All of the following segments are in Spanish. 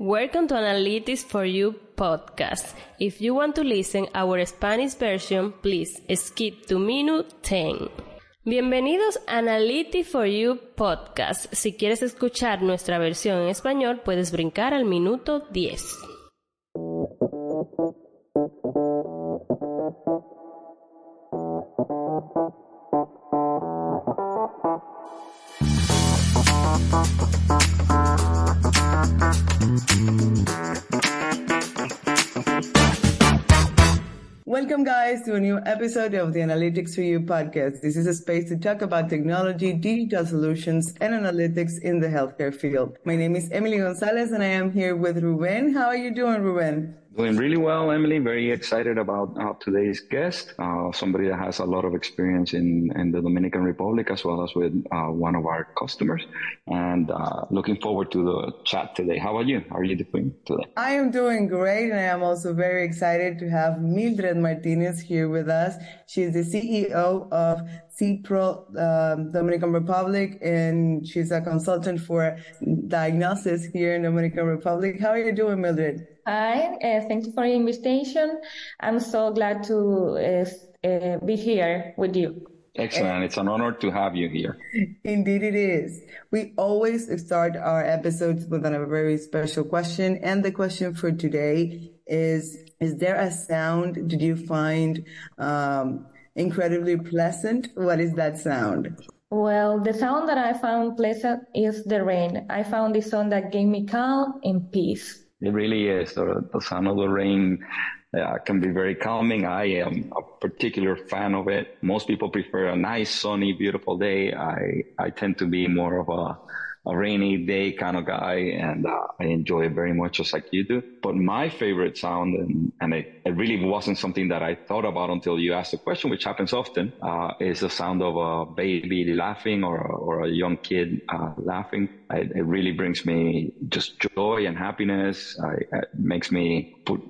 Welcome to Analytics for You podcast. If you want to listen our Spanish version, please skip to minute 10. Bienvenidos a Analytics for You podcast. Si quieres escuchar nuestra versión en español, puedes brincar al minuto 10. Welcome, guys, to a new episode of the Analytics for You podcast. This is a space to talk about technology, digital solutions, and analytics in the healthcare field. My name is Emily Gonzalez, and I am here with Ruben. How are you doing, Ruben? Doing really well, Emily. Very excited about uh, today's guest. Uh, somebody that has a lot of experience in, in the Dominican Republic as well as with uh, one of our customers. And uh, looking forward to the chat today. How are you? How are you doing today? I am doing great. And I am also very excited to have Mildred Martinez here with us. She's the CEO of CPRO um, Dominican Republic, and she's a consultant for diagnosis here in Dominican Republic. How are you doing, Mildred? Hi, uh, thank you for the invitation. I'm so glad to uh, uh, be here with you. Excellent. It's an honor to have you here. Indeed, it is. We always start our episodes with a very special question. And the question for today is, is there a sound did you find um, incredibly pleasant. What is that sound? Well, the sound that I found pleasant is the rain. I found the sound that gave me calm and peace. It really is. The, the sound of the rain uh, can be very calming. I am a particular fan of it. Most people prefer a nice, sunny, beautiful day. I, I tend to be more of a a rainy day kind of guy and uh, I enjoy it very much just like you do. But my favorite sound, and, and it, it, really wasn't something that I thought about until you asked the question, which happens often, uh, is the sound of a baby laughing or, or a young kid uh, laughing. It, it, really brings me just joy and happiness. I, it makes me put,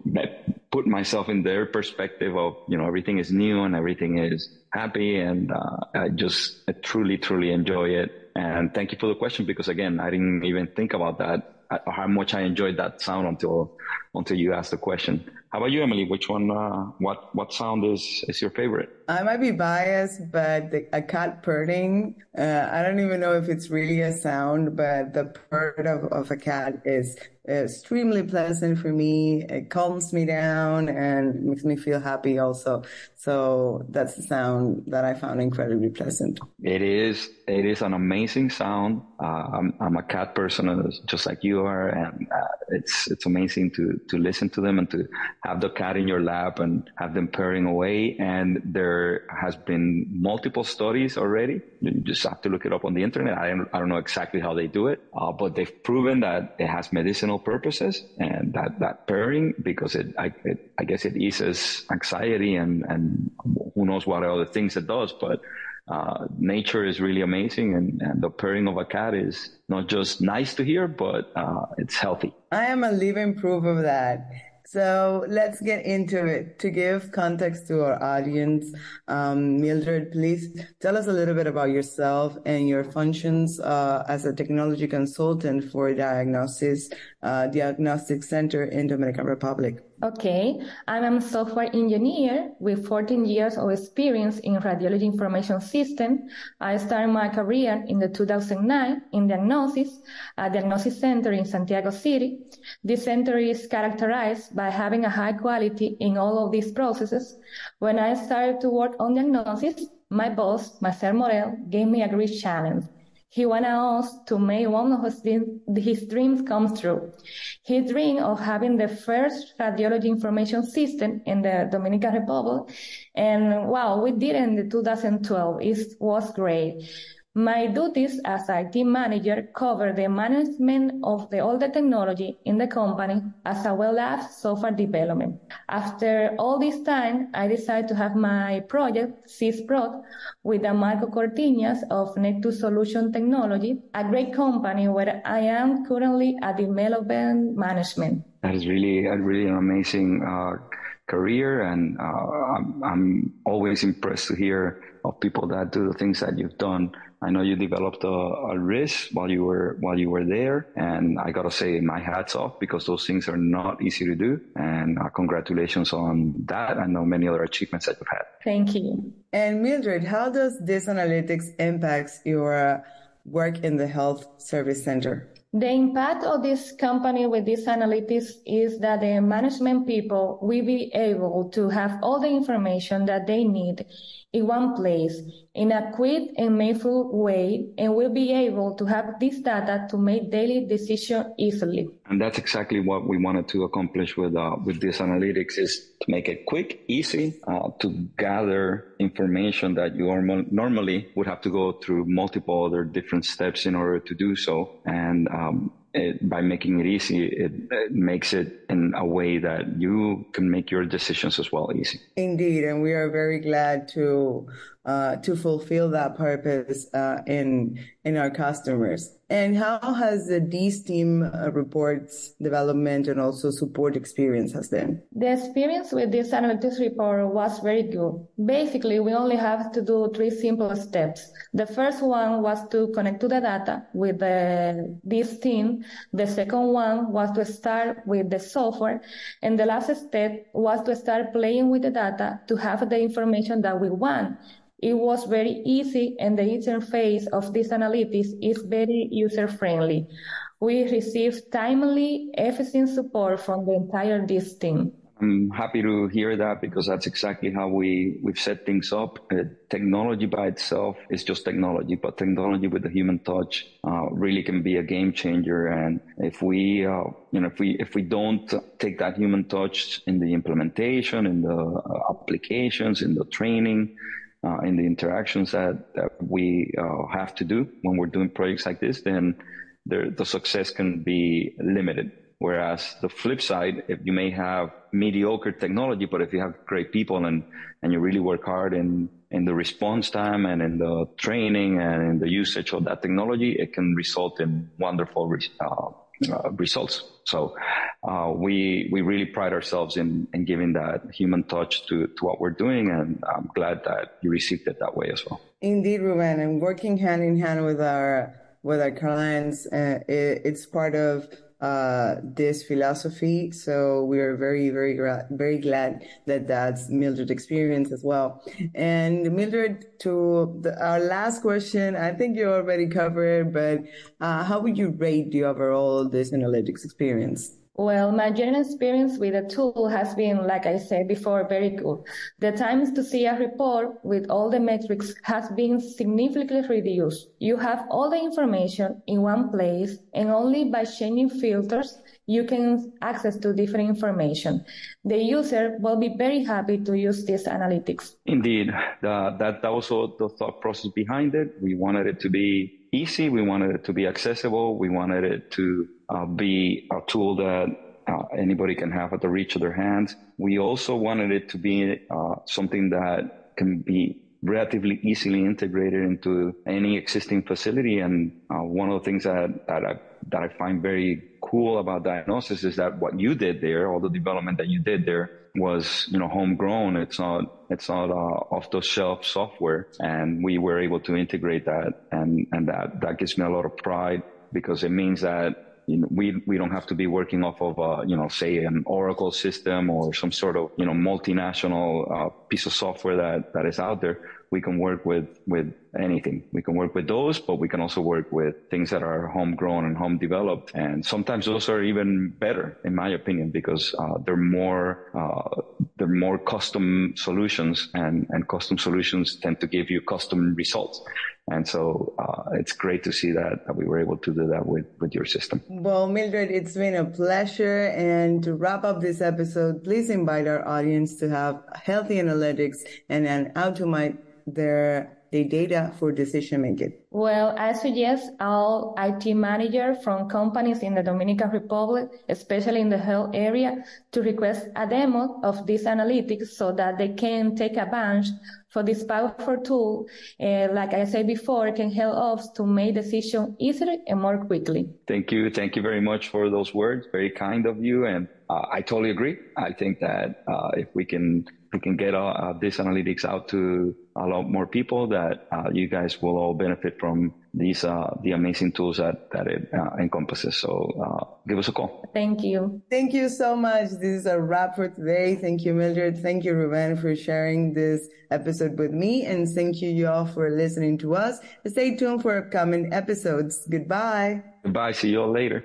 put myself in their perspective of, you know, everything is new and everything is happy. And uh, I just I truly, truly enjoy it and thank you for the question because again, I didn't even think about that, uh, how much I enjoyed that sound until, until you asked the question. How about you, Emily? Which one, uh, what, what sound is, is your favorite? I might be biased, but the, a cat purring, uh, I don't even know if it's really a sound, but the purr of, of a cat is extremely pleasant for me. It calms me down and makes me feel happy also. So that's the sound that I found incredibly pleasant. It is. It is an amazing sound. Uh, I'm, I'm, a cat person, uh, just like you are, and uh, it's it's amazing to to listen to them and to have the cat in your lap and have them purring away. And there has been multiple studies already. You just have to look it up on the internet. I don't, I don't know exactly how they do it, uh, but they've proven that it has medicinal purposes and that, that purring because it I, it, I guess it eases anxiety and, and who knows what other things it does, but uh, nature is really amazing and, and, the purring of a cat is not just nice to hear, but uh, it's healthy. I am a living proof of that. So let's get into it. To give context to our audience, um, Mildred, please tell us a little bit about yourself and your functions uh, as a technology consultant for Diagnosis uh, Diagnostic Center in Dominican Republic. Okay, I'm a software engineer with 14 years of experience in radiology information system. I started my career in the 2009 in diagnosis, a diagnosis center in Santiago City. This center is characterized by having a high quality in all of these processes. When I started to work on diagnosis, my boss, Marcel Morel, gave me a great challenge. He wanted us to make one of his, his dreams come true. His dream of having the first radiology information system in the Dominican Republic. And wow, we did it in 2012. It was great. My duties as IT manager cover the management of the, all the technology in the company as well as software development. After all this time, I decided to have my project, CISPROD, with Marco Cortinas of Net2 Solution Technology, a great company where I am currently a development management. That is really, really an amazing uh, career. And uh, I'm, I'm always impressed to hear of people that do the things that you've done. I know you developed a, a risk while you were while you were there, and I gotta say my hats off because those things are not easy to do. And uh, congratulations on that. I know many other achievements that you've had. Thank you. And Mildred, how does this analytics impacts your work in the health service center? The impact of this company with this analytics is that the management people will be able to have all the information that they need in one place in a quick and meaningful way and will be able to have this data to make daily decisions easily. And that's exactly what we wanted to accomplish with uh, with this analytics is to make it quick, easy uh, to gather information that you normally would have to go through multiple other different steps in order to do so. And um, it, by making it easy, it, it, makes it in a way that you can make your decisions as well easy. Indeed, and we are very glad to uh, to fulfill that purpose uh, in in our customers. And how has the D-STEAM uh, reports development and also support experience has been? The experience with this analytics report was very good. Basically, we only have to do three simple steps. The first one was to connect to the data with the, this team. The second one was to start with the software. And the last step was to start playing with the data to have the information that we want it was very easy and the interface of this analytics is very user friendly. We received timely, efficient support from the entire DIS team. I'm happy to hear that because that's exactly how we, we've set things up. Uh, technology by itself is just technology, but technology with the human touch uh, really can be a game changer. And if we, uh, you know, if we, if we don't take that human touch in the implementation, in the uh, applications, in the training, uh, in the interactions that, that we uh, have to do when we're doing projects like this, then the the success can be limited. Whereas the flip side, if you may have mediocre technology, but if you have great people and, and you really work hard in, in the response time and in the training and in the usage of that technology, it can result in wonderful uh, uh, results. So uh, we we really pride ourselves in, in giving that human touch to, to what we're doing, and I'm glad that you received it that way as well. Indeed, Ruben, and working hand in hand with our with our clients, uh, it, it's part of uh, this philosophy. So we are very, very, very glad that that's Mildred experience as well. And Mildred, to the, our last question, I think you already covered, but uh, how would you rate the overall this analytics experience? Well, my general experience with the tool has been, like I said before, very good. The times to see a report with all the metrics has been significantly reduced. You have all the information in one place and only by changing filters, you can access to different information. The user will be very happy to use this analytics. Indeed, the, that was also the thought process behind it. We wanted it to be easy. We wanted it to be accessible. We wanted it to uh, be a tool that uh, anybody can have at the reach of their hands. We also wanted it to be uh, something that can be relatively easily integrated into any existing facility. And uh, one of the things that, that I, that I find very cool about diagnosis is that what you did there, all the development that you did there was, you know, homegrown. It's not, it's not uh, off the shelf software. And we were able to integrate that. And, and that, that gives me a lot of pride because it means that you know, we, we don't have to be working off of, uh, you know, say an Oracle system or some sort of, you know, multinational uh, piece of software that, that is out there. We can work with, with anything. We can work with those, but we can also work with things that are homegrown and home developed. And sometimes those are even better, in my opinion, because uh, they're more uh, they're more custom solutions, and and custom solutions tend to give you custom results. And so uh, it's great to see that, that we were able to do that with, with your system. Well, Mildred, it's been a pleasure. And to wrap up this episode, please invite our audience to have healthy analytics and, and automate their the data for decision making? Well, I suggest all IT managers from companies in the Dominican Republic, especially in the health area, to request a demo of this analytics so that they can take advantage for this powerful tool. Uh, like I said before, can help us to make decisions easier and more quickly. Thank you. Thank you very much for those words. Very kind of you. And uh, I totally agree. I think that uh, if we can we can get uh, this analytics out to a lot more people that uh, you guys will all benefit from these uh, the amazing tools that that it uh, encompasses. So uh, give us a call. Thank you. Thank you so much. This is a wrap for today. Thank you mildred. Thank you ruben for sharing this episode with me. And thank you y'all for listening to us. Stay tuned for upcoming episodes. Goodbye. Goodbye. See you all later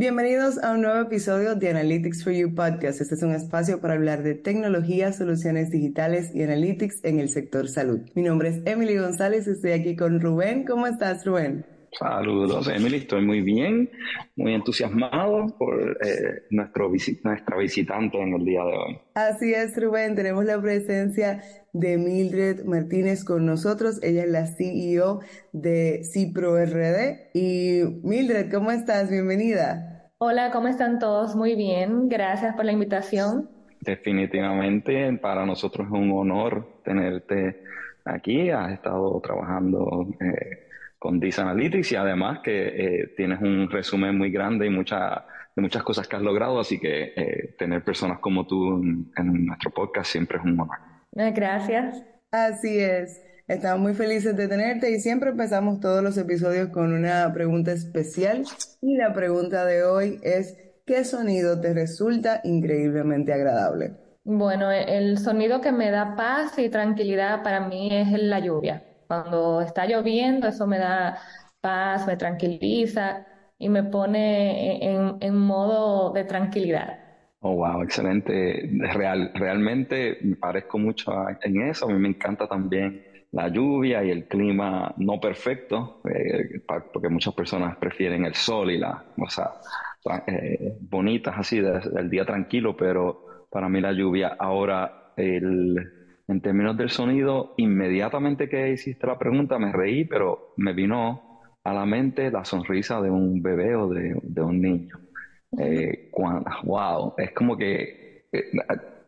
Bienvenidos a un nuevo episodio de Analytics for You Podcast. Este es un espacio para hablar de tecnología, soluciones digitales y analytics en el sector salud. Mi nombre es Emily González y estoy aquí con Rubén. ¿Cómo estás, Rubén? Saludos, Emily. Estoy muy bien, muy entusiasmado por eh, nuestro nuestra visitante en el día de hoy. Así es, Rubén. Tenemos la presencia de Mildred Martínez con nosotros. Ella es la CEO de Cipro RD. Y Mildred, ¿cómo estás? Bienvenida. Hola, ¿cómo están todos? Muy bien. Gracias por la invitación. Definitivamente, para nosotros es un honor tenerte aquí. Has estado trabajando eh, con Dis Analytics y además que eh, tienes un resumen muy grande y mucha, de muchas cosas que has logrado, así que eh, tener personas como tú en nuestro podcast siempre es un honor. Gracias. Así es. Estamos muy felices de tenerte y siempre empezamos todos los episodios con una pregunta especial. Y la pregunta de hoy es, ¿qué sonido te resulta increíblemente agradable? Bueno, e-, el sonido que me da paz y tranquilidad para mí es la lluvia. Cuando está lloviendo, eso me da paz, me tranquiliza y me pone en, en modo de tranquilidad. Oh, wow, excelente. Real, realmente me parezco mucho en eso. A mí me encanta también la lluvia y el clima no perfecto, eh, porque muchas personas prefieren el sol y las cosas eh, bonitas así del día tranquilo, pero para mí la lluvia ahora, el, en términos del sonido, inmediatamente que hiciste la pregunta me reí, pero me vino a la mente la sonrisa de un bebé o de un niño. Eh, wow, es como que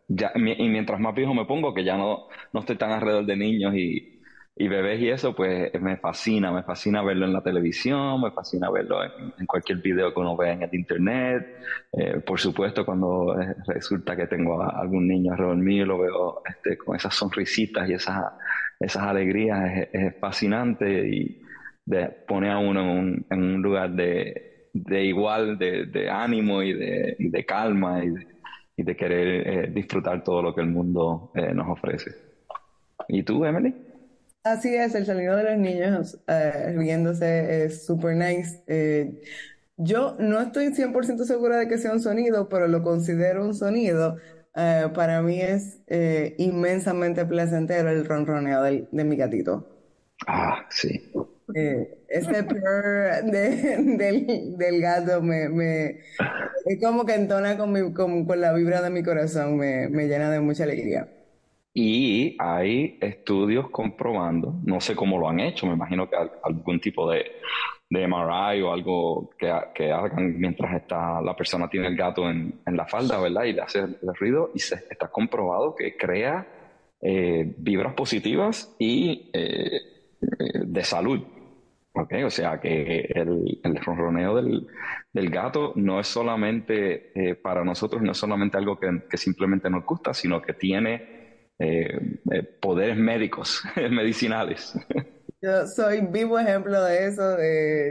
ya, y mientras más viejo me pongo, que ya no, no estoy tan alrededor de niños y, y bebés y eso, pues me fascina, me fascina verlo en la televisión, me fascina verlo en, cualquier video que uno ve en el internet. Eh, por supuesto, cuando resulta que tengo a algún niño alrededor mío, lo veo este, con esas sonrisitas y esas, esas alegrías, es, fascinante y de, pone a uno en un, en un lugar de, de igual, de, de ánimo y de, de calma y de, y de querer eh, disfrutar todo lo que el mundo eh, nos ofrece. ¿Y tú, Emily? Así es, el sonido de los niños eh, riéndose es super nice. Eh, yo no estoy 100% segura de que sea un sonido, pero lo considero un sonido. para mí es inmensamente placentero el ronroneo del, de mi gatito. Ah, sí. Eh, ese purr del, gato me, me, es como que entona con, mi, con, la vibra de mi corazón, me, me, llena de mucha alegría. Y hay estudios comprobando, no sé cómo lo han hecho, me imagino que algún tipo de, de MRI o algo que, que, hagan mientras está, la persona tiene el gato en, en, la falda, ¿verdad? Y le hace el, ruido y se, está comprobado que crea eh, vibras positivas y eh, de salud. Okay, o sea que el, ronroneo del, del, gato no es solamente eh, para nosotros, no es solamente algo que, simplemente nos gusta, sino que tiene eh, eh, poderes médicos, medicinales. Yo soy vivo ejemplo de eso.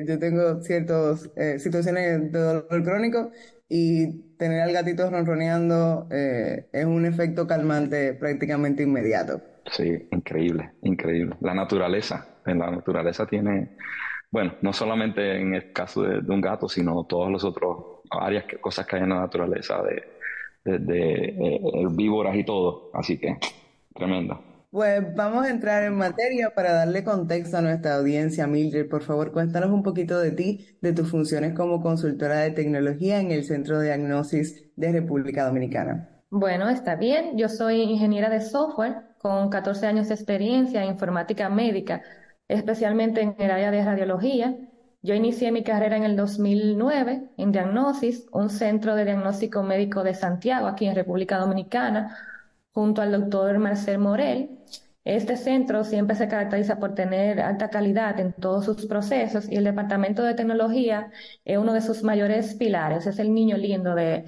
yo tengo ciertas situaciones de dolor crónico y tener al gatito ronroneando es un efecto calmante prácticamente inmediato. Sí, increíble, increíble. La naturaleza, en la naturaleza tiene, bueno, no solamente en el caso de, un gato, sino todos los otros varias cosas que hay en la naturaleza de, de, herbívoras y todo. Así que, tremendo. Pues vamos a entrar en materia para darle contexto a nuestra audiencia. Mildred, por favor, cuéntanos un poquito de ti, de tus funciones como consultora de tecnología en el Centro de Diagnosis de República Dominicana. Bueno, está bien. Yo soy ingeniera de software con 14 años de experiencia en informática médica, especialmente en el área de radiología. Yo inicié mi carrera en el 2009 en Diagnosis, un centro de diagnóstico médico de Santiago, aquí en República Dominicana, junto al doctor Marcel Morel. Este centro siempre se caracteriza por tener alta calidad en todos sus procesos y el departamento de tecnología es uno de sus mayores pilares, es el niño lindo de,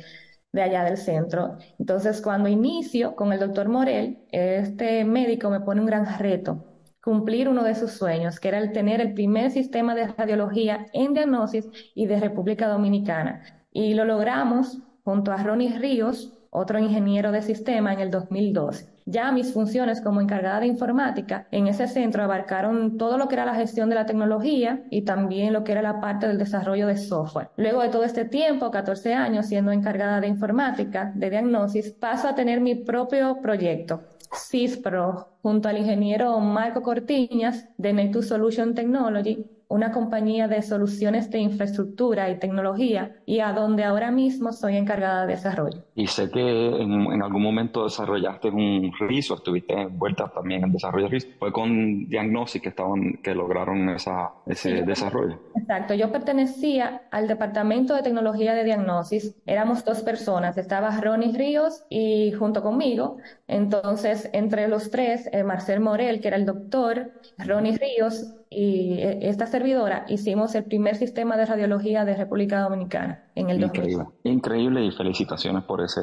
de allá del centro. Entonces, cuando inicio con el doctor Morel, este médico me pone un gran reto, cumplir uno de sus sueños, que era el tener el primer sistema de radiología en diagnosis y de República Dominicana. Y lo logramos junto a Ronnie Ríos, otro ingeniero de sistema, en el 2012. Ya mis funciones como encargada de informática en ese centro abarcaron todo lo que era la gestión de la tecnología y también lo que era la parte del desarrollo de software. Luego de todo este tiempo, 14 años siendo encargada de informática, de diagnosis, paso a tener mi propio proyecto, CISPRO, junto al ingeniero Marco Cortiñas de Netus Solution Technology, una compañía de soluciones de infraestructura y tecnología y a donde ahora mismo soy encargada de desarrollo. Y sé que en, algún momento desarrollaste un RISO, estuviste envuelta también en desarrollo RISO. Fue con Diagnosis que, estaban, que lograron esa, ese desarrollo. Exacto, yo pertenecía al departamento de tecnología de Diagnosis. Éramos dos personas, estaba Ronnie Ríos y junto conmigo. Entonces, entre los tres, eh, Marcel Morel, que era el doctor, Ronnie Ríos, y eh, esta servidora hicimos el primer sistema de radiología de República Dominicana en el Increíble, increíble y felicitaciones por ese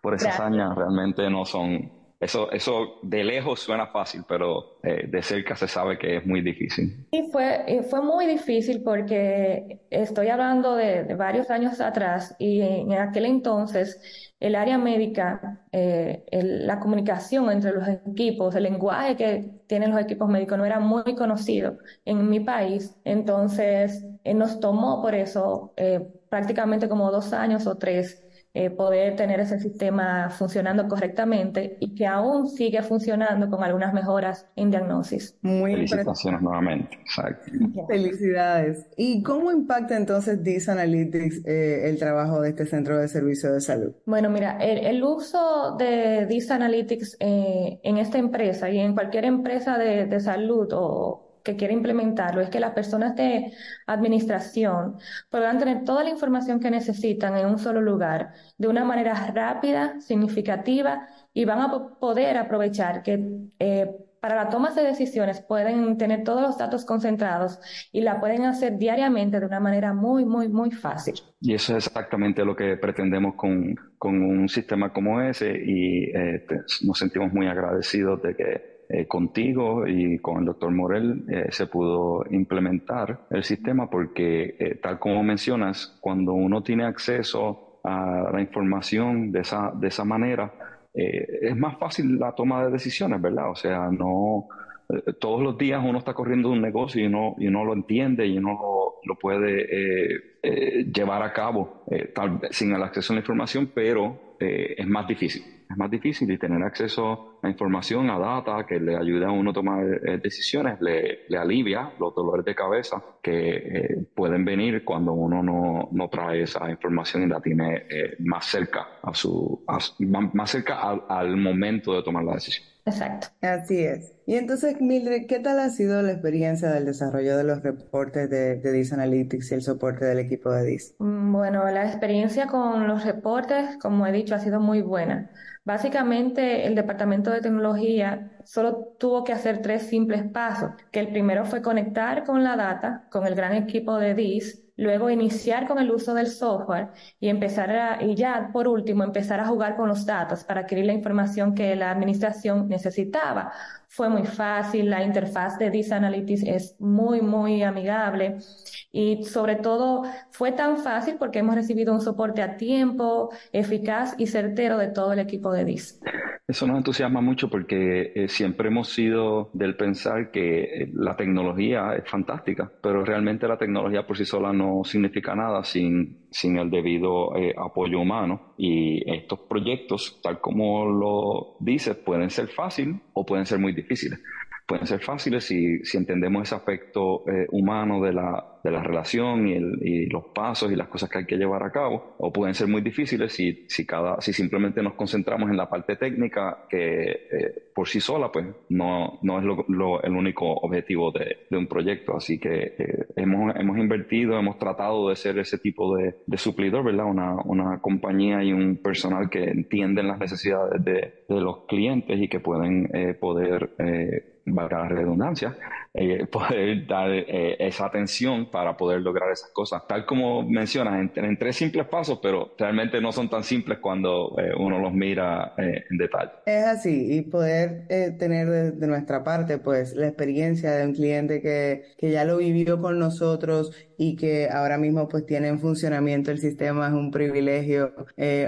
por esa hazaña, realmente no son eso, eso de lejos suena fácil, pero eh, de cerca se sabe que es muy difícil. Sí, fue, fue muy difícil porque estoy hablando de, varios años atrás y en aquel entonces el área médica, eh, la comunicación entre los equipos, el lenguaje que tienen los equipos médicos no era muy conocido en mi país. Entonces eh, nos tomó por eso prácticamente como dos años o tres eh, poder tener ese sistema funcionando correctamente y que aún sigue funcionando con algunas mejoras en diagnosis. Muy Felicitaciones nuevamente. Felicidades. ¿Y cómo impacta entonces DIS Analytics eh, el trabajo de este centro de servicio de salud? Bueno, mira, el, uso de DIS Analytics eh, en esta empresa y en cualquier empresa de, de salud o que quiere implementarlo es que las personas de administración puedan tener toda la información que necesitan en un solo lugar de una manera rápida, significativa y van a poder aprovechar que eh, para la toma de decisiones pueden tener todos los datos concentrados y la pueden hacer diariamente de una manera muy, muy, muy fácil. Y eso es exactamente lo que pretendemos con, con un sistema como ese y eh, nos sentimos muy agradecidos de que eh, contigo y con el doctor Morel eh, se pudo implementar el sistema porque, eh, tal como mencionas, cuando uno tiene acceso a la información de esa, de esa manera, es más fácil la toma de decisiones, ¿verdad? O sea, no todos los días uno está corriendo un negocio y uno, y uno lo entiende y uno lo, lo puede llevar a cabo sin el acceso a la información, pero es más difícil es más difícil y tener acceso a información, a data que le ayude a uno a tomar eh, decisiones, le, alivia los dolores de cabeza que eh, pueden venir cuando uno no, trae esa información y la tiene eh, más cerca a su, más cerca al, momento de tomar la decisión. Exacto. Así es. Y entonces, Mildred, ¿qué tal ha sido la experiencia del desarrollo de los reportes de, de DIS Analytics y el soporte del equipo de DIS? Mm, bueno, la experiencia con los reportes, como he dicho, ha sido muy buena. Básicamente, el departamento de tecnología solo tuvo que hacer tres simples pasos, que el primero fue conectar con la data, con el gran equipo de DIS, luego iniciar con el uso del software y empezar a, y ya por último empezar a jugar con los datos para adquirir la información que la administración necesitaba. Fue muy fácil, la interfaz de This Analytics es muy, muy amigable y sobre todo fue tan fácil porque hemos recibido un soporte a tiempo, eficaz y certero de todo el equipo de DIS. Eso nos entusiasma mucho porque eh, siempre hemos sido del pensar que eh, la tecnología es fantástica, pero realmente la tecnología por sí sola no significa nada sin, sin el debido eh, apoyo humano. Y estos proyectos, tal como lo dices, pueden ser fáciles o pueden ser muy difíciles pueden ser fáciles si, si entendemos ese aspecto humano de la, de la relación y, los pasos y las cosas que hay que llevar a cabo, o pueden ser muy difíciles si, si, cada, si simplemente nos concentramos en la parte técnica que eh, por sí sola pues no, no es lo, el único objetivo de, de, un proyecto. Así que eh, hemos, hemos invertido, hemos tratado de ser ese tipo de, de suplidor, ¿verdad? Una, una, compañía y un personal que entienden las necesidades de, de los clientes y que pueden eh, poder, eh, valga la redundancia, eh, poder dar eh, esa atención para poder lograr esas cosas. Tal como mencionas, en, tres simples pasos, pero realmente no son tan simples cuando eh, uno los mira en detalle. Es así, y poder tener de, nuestra parte, pues, la experiencia de un cliente que, que ya lo vivió con nosotros y que ahora mismo pues tiene en funcionamiento el sistema es un privilegio,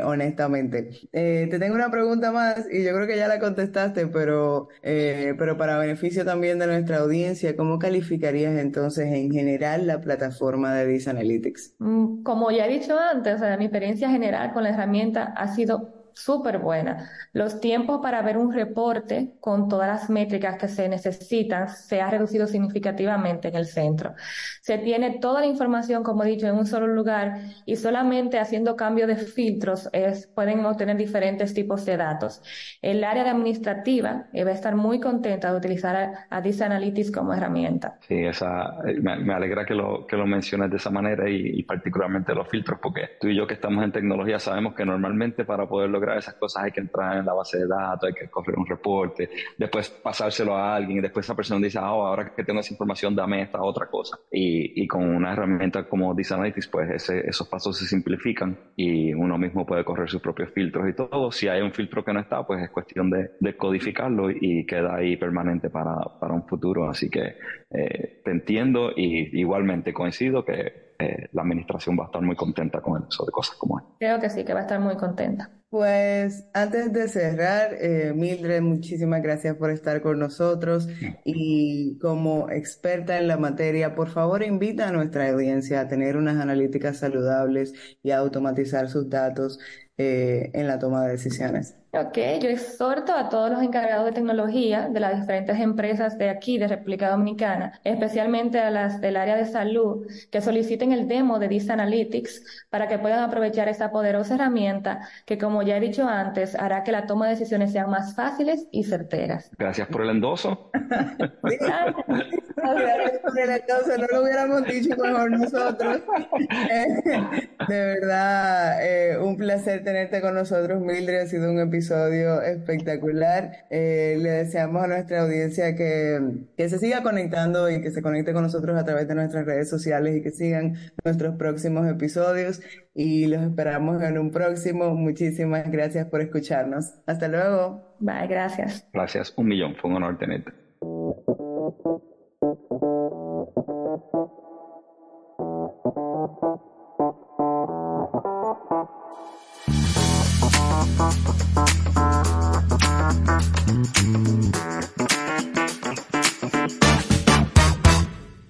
honestamente. te tengo una pregunta más y yo creo que ya la contestaste, pero, pero para beneficio también de nuestra audiencia, ¿cómo calificarías entonces en general la plataforma de Dis Analytics? Mm, como ya he dicho antes, mi experiencia general con la herramienta ha sido súper buena. Los tiempos para ver un reporte con todas las métricas que se necesitan se ha reducido significativamente en el centro. Se tiene toda la información, como he dicho, en un solo lugar y solamente haciendo cambio de filtros es, pueden obtener diferentes tipos de datos. El área de administrativa eh, va a estar muy contenta de utilizar a, a Analytics como herramienta. Sí, esa, eh, me, alegra que lo, que lo menciones de esa manera y, y particularmente los filtros, porque tú y yo que estamos en tecnología sabemos que normalmente para poder lograr esas cosas hay que entrar en la base de datos, hay que correr un reporte, después pasárselo a alguien y después esa persona dice, ah, ahora que tengo esa información, dame esta otra cosa. Y, y con una herramienta como Analytics, pues ese, esos pasos se simplifican y uno mismo puede correr sus propios filtros y todo. Si hay un filtro que no está, pues es cuestión de, de codificarlo y queda ahí permanente para, para un futuro. Así que eh, te entiendo y igualmente coincido que eh, la administración va a estar muy contenta con el uso de cosas como esta. Creo que sí, que va a estar muy contenta. Pues antes de cerrar, eh, Mildred, muchísimas gracias por estar con nosotros y como experta en la materia, por favor invita a nuestra audiencia a tener unas analíticas saludables y a automatizar sus datos eh, en la toma de decisiones. Ok, yo exhorto a todos los encargados de tecnología de las diferentes empresas de aquí, de República Dominicana, especialmente a las del área de salud, que soliciten el demo de Dis Analytics para que puedan aprovechar esa poderosa herramienta que, como ya he dicho antes, hará que la toma de decisiones sean más fáciles y certeras. Gracias por el endoso. Gracias por el endoso, no lo hubiéramos dicho mejor nosotros. de verdad, eh, un placer tenerte con nosotros, Mildred. Ha sido un episodio espectacular. Eh, le deseamos a nuestra audiencia que, que se siga conectando y que se conecte con nosotros a través de nuestras redes sociales y que sigan nuestros próximos episodios. Y los esperamos en un próximo. Muchísimas gracias por escucharnos. Hasta luego. Bye, gracias. Gracias. Un millón. Fue un honor tenerte. Thank you. Mm-hmm.